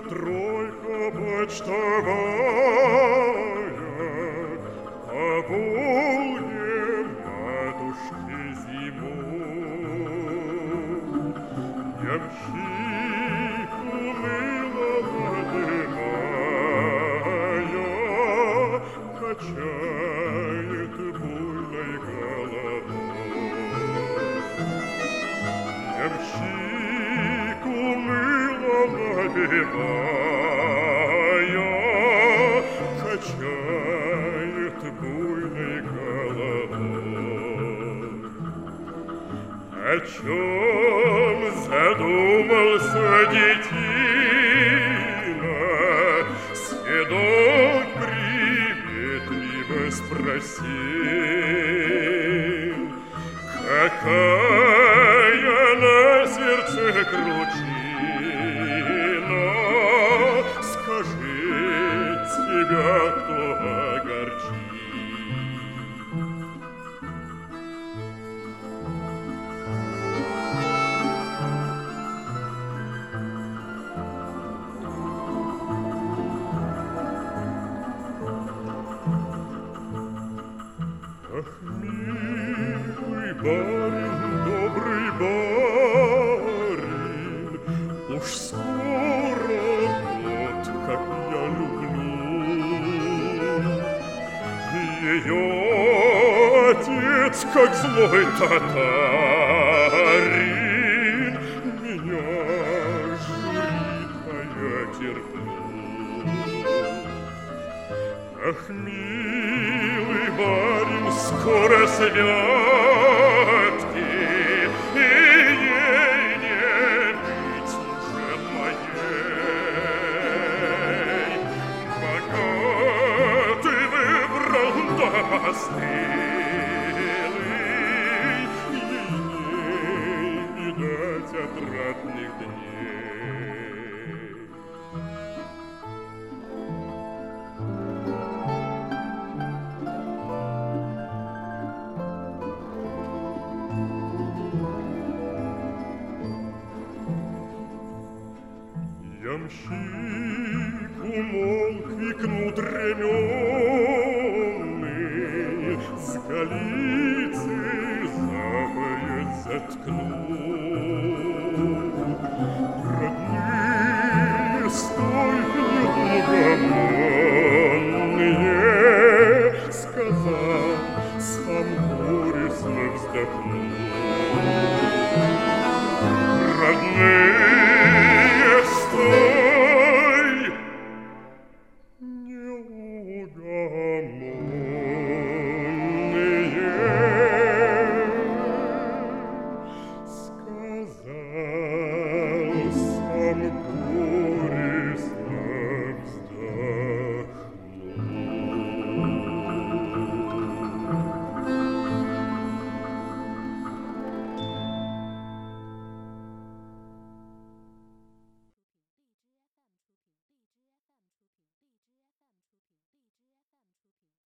тройка почтовая, а полне матушки зиму. Ямщик набивая, Качает буйной головой. О чем задумался детина, Седок приветливо спросил, Какая на сердце кручина, тебя кто огорчит? Ах, милый барин, Ее отец, как злой татарин, Меня журит, а я терплю. Ах, милый барин, скоро святки, ямщик умолквикнут ременный, с голицы запоет заткнул. Родные, стойте благоманные, сказал, сам горестно вздохнул. Родные,